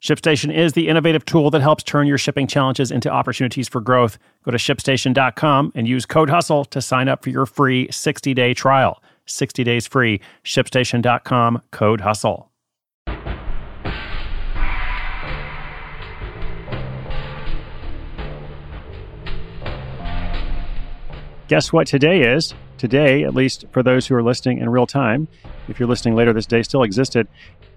ShipStation is the innovative tool that helps turn your shipping challenges into opportunities for growth. Go to shipstation.com and use code HUSTLE to sign up for your free 60 day trial. 60 days free. ShipStation.com, code HUSTLE. Guess what today is? Today, at least for those who are listening in real time, if you're listening later this day still existed,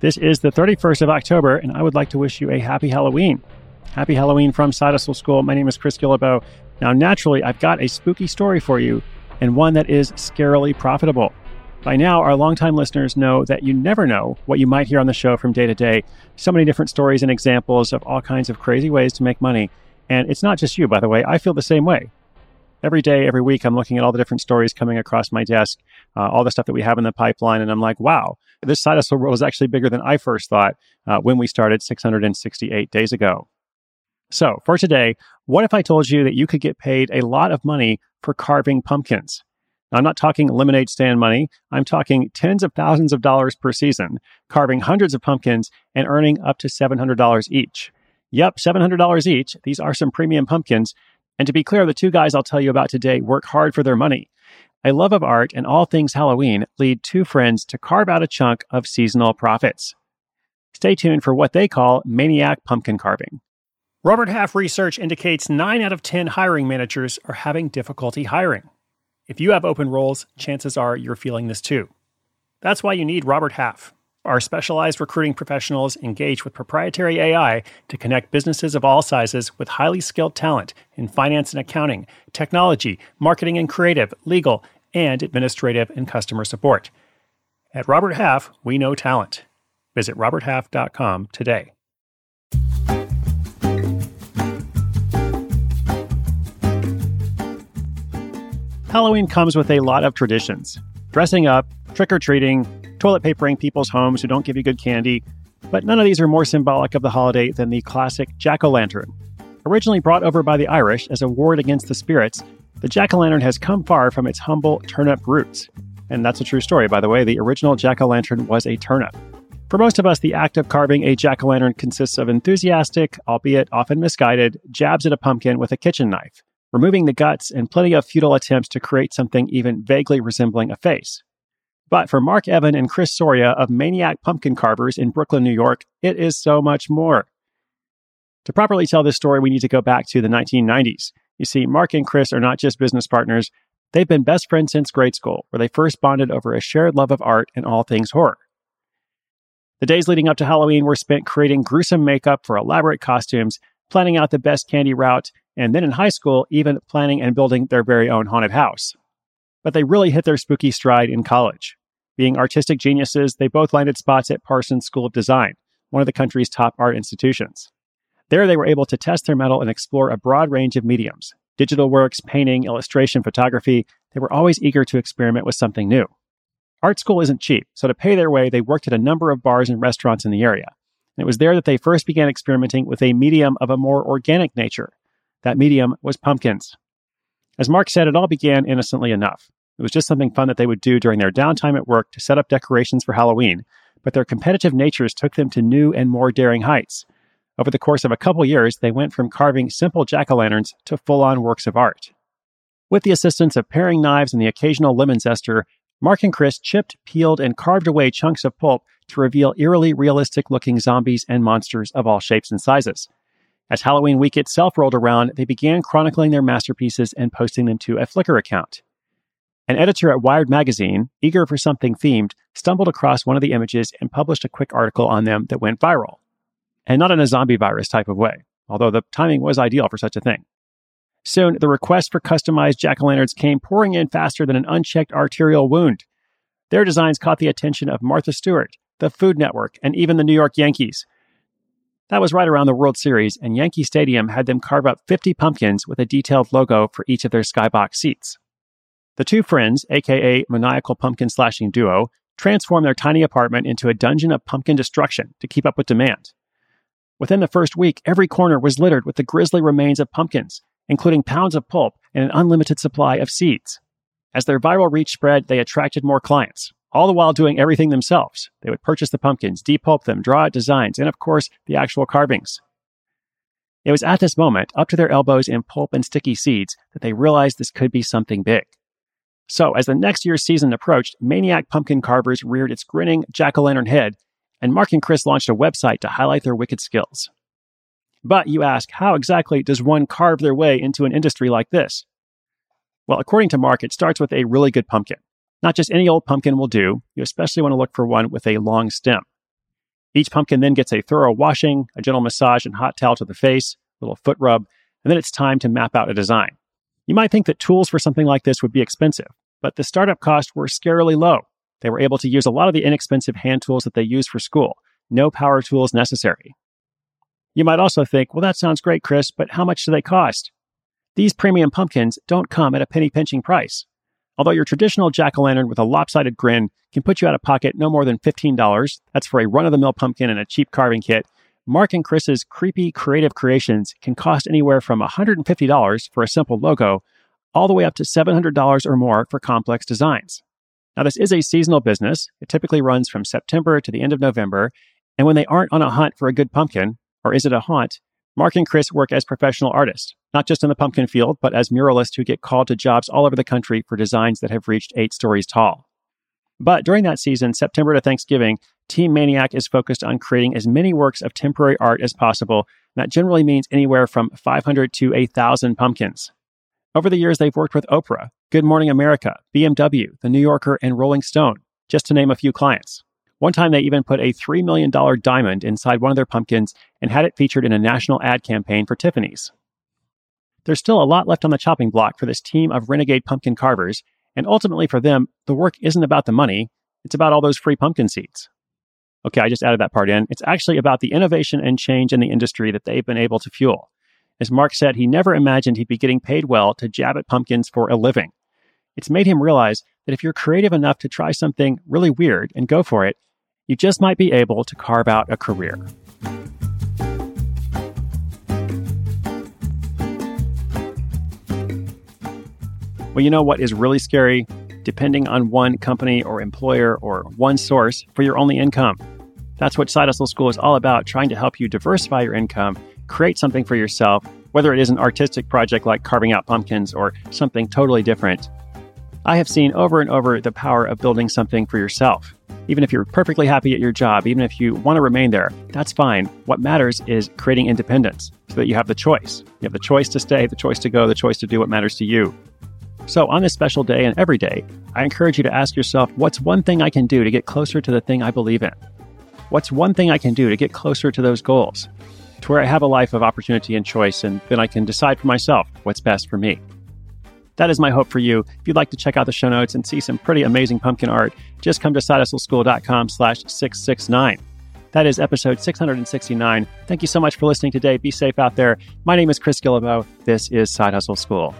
this is the 31st of October, and I would like to wish you a happy Halloween. Happy Halloween from Side School. My name is Chris Guillebeau. Now, naturally, I've got a spooky story for you, and one that is scarily profitable. By now, our longtime listeners know that you never know what you might hear on the show from day to day. So many different stories and examples of all kinds of crazy ways to make money. And it's not just you, by the way. I feel the same way every day, every week, I'm looking at all the different stories coming across my desk, uh, all the stuff that we have in the pipeline. And I'm like, wow, this side hustle world is actually bigger than I first thought uh, when we started 668 days ago. So for today, what if I told you that you could get paid a lot of money for carving pumpkins? I'm not talking lemonade stand money. I'm talking tens of thousands of dollars per season, carving hundreds of pumpkins and earning up to $700 each. Yep, $700 each. These are some premium pumpkins and to be clear, the two guys I'll tell you about today work hard for their money. A love of art and all things Halloween lead two friends to carve out a chunk of seasonal profits. Stay tuned for what they call maniac pumpkin carving. Robert Half research indicates 9 out of 10 hiring managers are having difficulty hiring. If you have open roles, chances are you're feeling this too. That's why you need Robert Half. Our specialized recruiting professionals engage with proprietary AI to connect businesses of all sizes with highly skilled talent in finance and accounting, technology, marketing and creative, legal, and administrative and customer support. At Robert Half, we know talent. Visit roberthalf.com today. Halloween comes with a lot of traditions dressing up, trick or treating, toilet papering people's homes who don't give you good candy, but none of these are more symbolic of the holiday than the classic jack o' lantern. Originally brought over by the Irish as a ward against the spirits, the jack o' lantern has come far from its humble turnip roots. And that's a true story, by the way. The original jack o' lantern was a turnip. For most of us, the act of carving a jack o' lantern consists of enthusiastic, albeit often misguided, jabs at a pumpkin with a kitchen knife, removing the guts, and plenty of futile attempts to create something even vaguely resembling a face. But for Mark Evan and Chris Soria of Maniac Pumpkin Carvers in Brooklyn, New York, it is so much more. To properly tell this story, we need to go back to the 1990s. You see, Mark and Chris are not just business partners, they've been best friends since grade school, where they first bonded over a shared love of art and all things horror. The days leading up to Halloween were spent creating gruesome makeup for elaborate costumes, planning out the best candy route, and then in high school, even planning and building their very own haunted house. But they really hit their spooky stride in college. Being artistic geniuses, they both landed spots at Parsons School of Design, one of the country's top art institutions. There, they were able to test their mettle and explore a broad range of mediums digital works, painting, illustration, photography. They were always eager to experiment with something new. Art school isn't cheap, so to pay their way, they worked at a number of bars and restaurants in the area. And it was there that they first began experimenting with a medium of a more organic nature. That medium was pumpkins. As Mark said, it all began innocently enough. It was just something fun that they would do during their downtime at work to set up decorations for Halloween, but their competitive natures took them to new and more daring heights. Over the course of a couple years, they went from carving simple jack o' lanterns to full on works of art. With the assistance of paring knives and the occasional lemon zester, Mark and Chris chipped, peeled, and carved away chunks of pulp to reveal eerily realistic looking zombies and monsters of all shapes and sizes. As Halloween week itself rolled around, they began chronicling their masterpieces and posting them to a Flickr account. An editor at Wired magazine, eager for something themed, stumbled across one of the images and published a quick article on them that went viral. And not in a zombie virus type of way, although the timing was ideal for such a thing. Soon, the requests for customized jack o' lanterns came pouring in faster than an unchecked arterial wound. Their designs caught the attention of Martha Stewart, the Food Network, and even the New York Yankees. That was right around the World Series, and Yankee Stadium had them carve up 50 pumpkins with a detailed logo for each of their skybox seats. The two friends, aka maniacal pumpkin slashing duo, transformed their tiny apartment into a dungeon of pumpkin destruction to keep up with demand. Within the first week, every corner was littered with the grisly remains of pumpkins, including pounds of pulp and an unlimited supply of seeds. As their viral reach spread, they attracted more clients, all the while doing everything themselves. They would purchase the pumpkins, depulp them, draw out designs, and of course, the actual carvings. It was at this moment, up to their elbows in pulp and sticky seeds, that they realized this could be something big. So, as the next year's season approached, Maniac Pumpkin Carvers reared its grinning jack o' lantern head, and Mark and Chris launched a website to highlight their wicked skills. But you ask, how exactly does one carve their way into an industry like this? Well, according to Mark, it starts with a really good pumpkin. Not just any old pumpkin will do, you especially want to look for one with a long stem. Each pumpkin then gets a thorough washing, a gentle massage and hot towel to the face, a little foot rub, and then it's time to map out a design. You might think that tools for something like this would be expensive, but the startup costs were scarily low. They were able to use a lot of the inexpensive hand tools that they use for school. No power tools necessary. You might also think, well, that sounds great, Chris, but how much do they cost? These premium pumpkins don't come at a penny pinching price. Although your traditional jack o' lantern with a lopsided grin can put you out of pocket no more than $15, that's for a run of the mill pumpkin and a cheap carving kit, Mark and Chris's creepy creative creations can cost anywhere from $150 for a simple logo all the way up to $700 or more for complex designs. Now, this is a seasonal business. It typically runs from September to the end of November. And when they aren't on a hunt for a good pumpkin, or is it a haunt, Mark and Chris work as professional artists, not just in the pumpkin field, but as muralists who get called to jobs all over the country for designs that have reached eight stories tall. But during that season, September to Thanksgiving, Team Maniac is focused on creating as many works of temporary art as possible. That generally means anywhere from 500 to 1,000 pumpkins. Over the years, they've worked with Oprah, Good Morning America, BMW, The New Yorker, and Rolling Stone, just to name a few clients. One time, they even put a $3 million diamond inside one of their pumpkins and had it featured in a national ad campaign for Tiffany's. There's still a lot left on the chopping block for this team of renegade pumpkin carvers, and ultimately for them, the work isn't about the money, it's about all those free pumpkin seeds. Okay, I just added that part in. It's actually about the innovation and change in the industry that they've been able to fuel. As Mark said, he never imagined he'd be getting paid well to jab at pumpkins for a living. It's made him realize that if you're creative enough to try something really weird and go for it, you just might be able to carve out a career. Well, you know what is really scary? depending on one company or employer or one source for your only income. That's what Side Hustle School is all about, trying to help you diversify your income, create something for yourself, whether it is an artistic project like carving out pumpkins or something totally different. I have seen over and over the power of building something for yourself. Even if you're perfectly happy at your job, even if you want to remain there, that's fine. What matters is creating independence so that you have the choice. You have the choice to stay, the choice to go, the choice to do what matters to you. So, on this special day and every day, I encourage you to ask yourself what's one thing I can do to get closer to the thing I believe in? What's one thing I can do to get closer to those goals? To where I have a life of opportunity and choice, and then I can decide for myself what's best for me. That is my hope for you. If you'd like to check out the show notes and see some pretty amazing pumpkin art, just come to sidehustleschool.com slash 669. That is episode 669. Thank you so much for listening today. Be safe out there. My name is Chris Guillebeau. This is Side Hustle School.